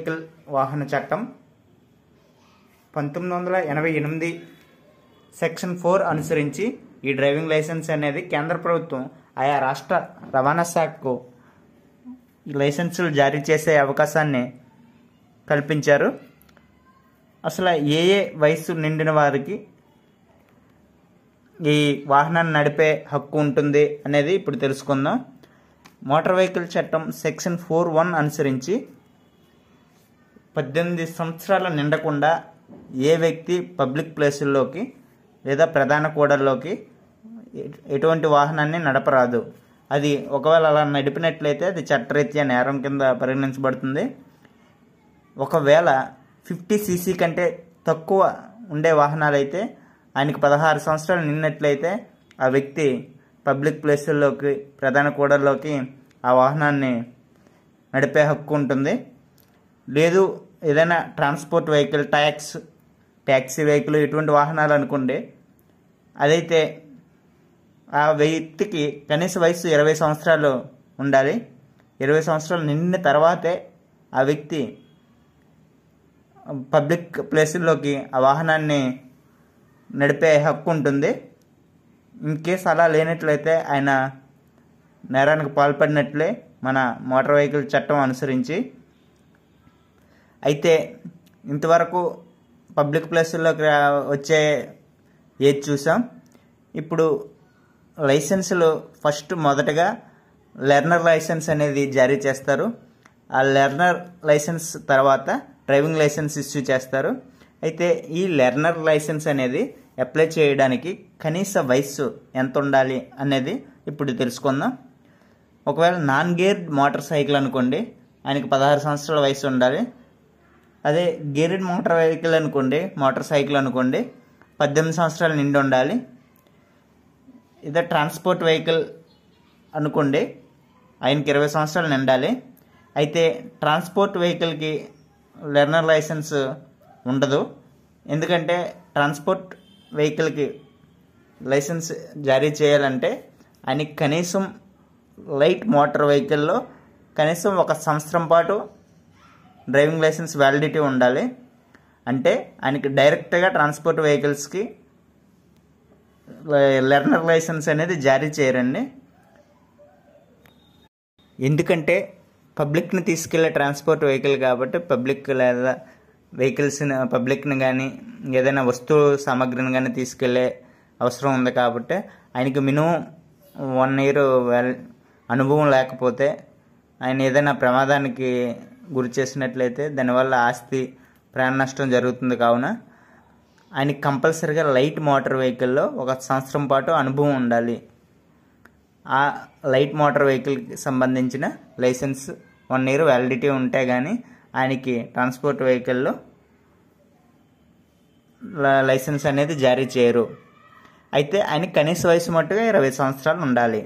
Vehicle వాహన చట్టం. పంతొమ్మిది వందల ఎనభై ఎనిమిది సెక్షన్ ఫోర్ అనుసరించి ఈ డ్రైవింగ్ లైసెన్స్ అనేది కేంద్ర ప్రభుత్వం ఆయా రాష్ట్ర రవాణా శాఖకు లైసెన్సులు జారీ చేసే అవకాశాన్ని కల్పించారు. అసలు ఏ ఏ వయసు నిండిన వారికి ఈ వాహనాన్ని నడిపే హక్కు ఉంటుంది అనేది ఇప్పుడు తెలుసుకుందాం. మోటార్ వెహికల్ చట్టం సెక్షన్ ఫోర్ వన్ అనుసరించి పద్దెనిమిది సంవత్సరాలు నిండకుండా ఏ వ్యక్తి పబ్లిక్ ప్లేసుల్లోకి లేదా ప్రధాన కూడల్లోకి ఎటువంటి వాహనాన్ని నడపరాదు. అది ఒకవేళ అలా నడిపినట్లయితే అది చట్టరీత్యా నేరం కింద పరిగణించబడుతుంది. ఒకవేళ ఫిఫ్టీ సీసీ కంటే తక్కువ ఉండే వాహనాలు అయితే పదహారు సంవత్సరాలు నిన్నట్లయితే ఆ వ్యక్తి పబ్లిక్ ప్లేసుల్లోకి ప్రధాన కూడల్లోకి ఆ వాహనాన్ని నడిపే హక్కు ఉంటుంది. లేదు ఏదైనా transport vehicle tax taxi vehicle ఇటువంటి వాహనాలు అనుకోండి అదైతే ఆ వ్యక్తికి కనీస వయసు ఇరవై సంవత్సరాలు ఉండాలి. ఇరవై సంవత్సరాలు నిండిన తర్వాతే ఆ వ్యక్తి పబ్లిక్ ప్లేసుల్లోకి ఆ వాహనాన్ని నడిపే హక్కు ఉంటుంది. ఇన్ కేస్ అలా లేనట్లయితే ఆయన నేరానికి పాల్పడినట్లే మన మోటార్ వెహికల్ చట్టం అనుసరించి అయితే ఇంతవరకు పబ్లిక్ ప్లేసుల్లోకి వచ్చే ఏది చూసాం? ఇప్పుడు లైసెన్సులు ఫస్ట్ మొదటగా లెర్నర్ లైసెన్స్ అనేది జారీ చేస్తారు. ఆ లెర్నర్ లైసెన్స్ తర్వాత డ్రైవింగ్ లైసెన్స్ ఇష్యూ చేస్తారు. అయితే ఈ లెర్నర్ లైసెన్స్ అనేది అప్లై చేయడానికి కనీస వయస్సు ఎంత ఉండాలి అనేది ఇప్పుడు తెలుసుకుందాం. ఒకవేళ నాన్ గేర్డ్ మోటార్ సైకిల్ అనుకోండి ఆయనకి పదహారు సంవత్సరాల వయసు ఉండాలి. అదే గేర్డ్ మోటార్ వెహికల్ అనుకోండి మోటార్ సైకిల్ అనుకోండి పద్దెనిమిది సంవత్సరాలు నిండి ఉండాలి. ఇదే ట్రాన్స్పోర్ట్ వెహికల్ అనుకోండి ఆయనకి ఇరవై సంవత్సరాలు నిండాలి. అయితే ట్రాన్స్పోర్ట్ వెహికల్కి లెర్నర్ లైసెన్స్ ఉండదు. ఎందుకంటే ట్రాన్స్పోర్ట్ వెహికల్కి లైసెన్స్ జారీ చేయాలంటే ఆయనకి కనీసం లైట్ మోటార్ వెహికల్లో కనీసం ఒక సంవత్సరం పాటు డ్రైవింగ్ లైసెన్స్ వ్యాలిడిటీ ఉండాలి. అంటే ఆయనకి డైరెక్ట్గా ట్రాన్స్పోర్ట్ వెహికల్స్కి లెర్నర్ లైసెన్స్ అనేది జారీ చేయరండి. ఎందుకంటే పబ్లిక్ని తీసుకెళ్ళే ట్రాన్స్పోర్ట్ వెహికల్ కాబట్టి పబ్లిక్ లేదా వెహికల్స్ని పబ్లిక్ని కానీ ఏదైనా వస్తువు సామాగ్రిని కానీ తీసుకెళ్ళే అవసరం ఉంది కాబట్టి ఆయనకి మినిమం వన్ ఇయర్ అనుభవం లేకపోతే ఆయన ఏదైనా ప్రమాదానికి గురి చేసినట్లయితే దానివల్ల ఆస్తి ప్రాణ నష్టం జరుగుతుంది కావున ఆయనకి కంపల్సరీగా లైట్ మోటార్ వెహికల్లో ఒక సంవత్సరం పాటు అనుభవం ఉండాలి. ఆ లైట్ మోటార్ వెహికల్కి సంబంధించిన లైసెన్స్ వన్ ఇయర్ వ్యాలిడిటీ ఉంటే కానీ ఆయనకి ట్రాన్స్పోర్ట్ వెహికల్లో లైసెన్స్ అనేది జారీ చేయరు. అయితే ఆయనకి కనీస వయసు మట్టుగా ఇరవై సంవత్సరాలు ఉండాలి.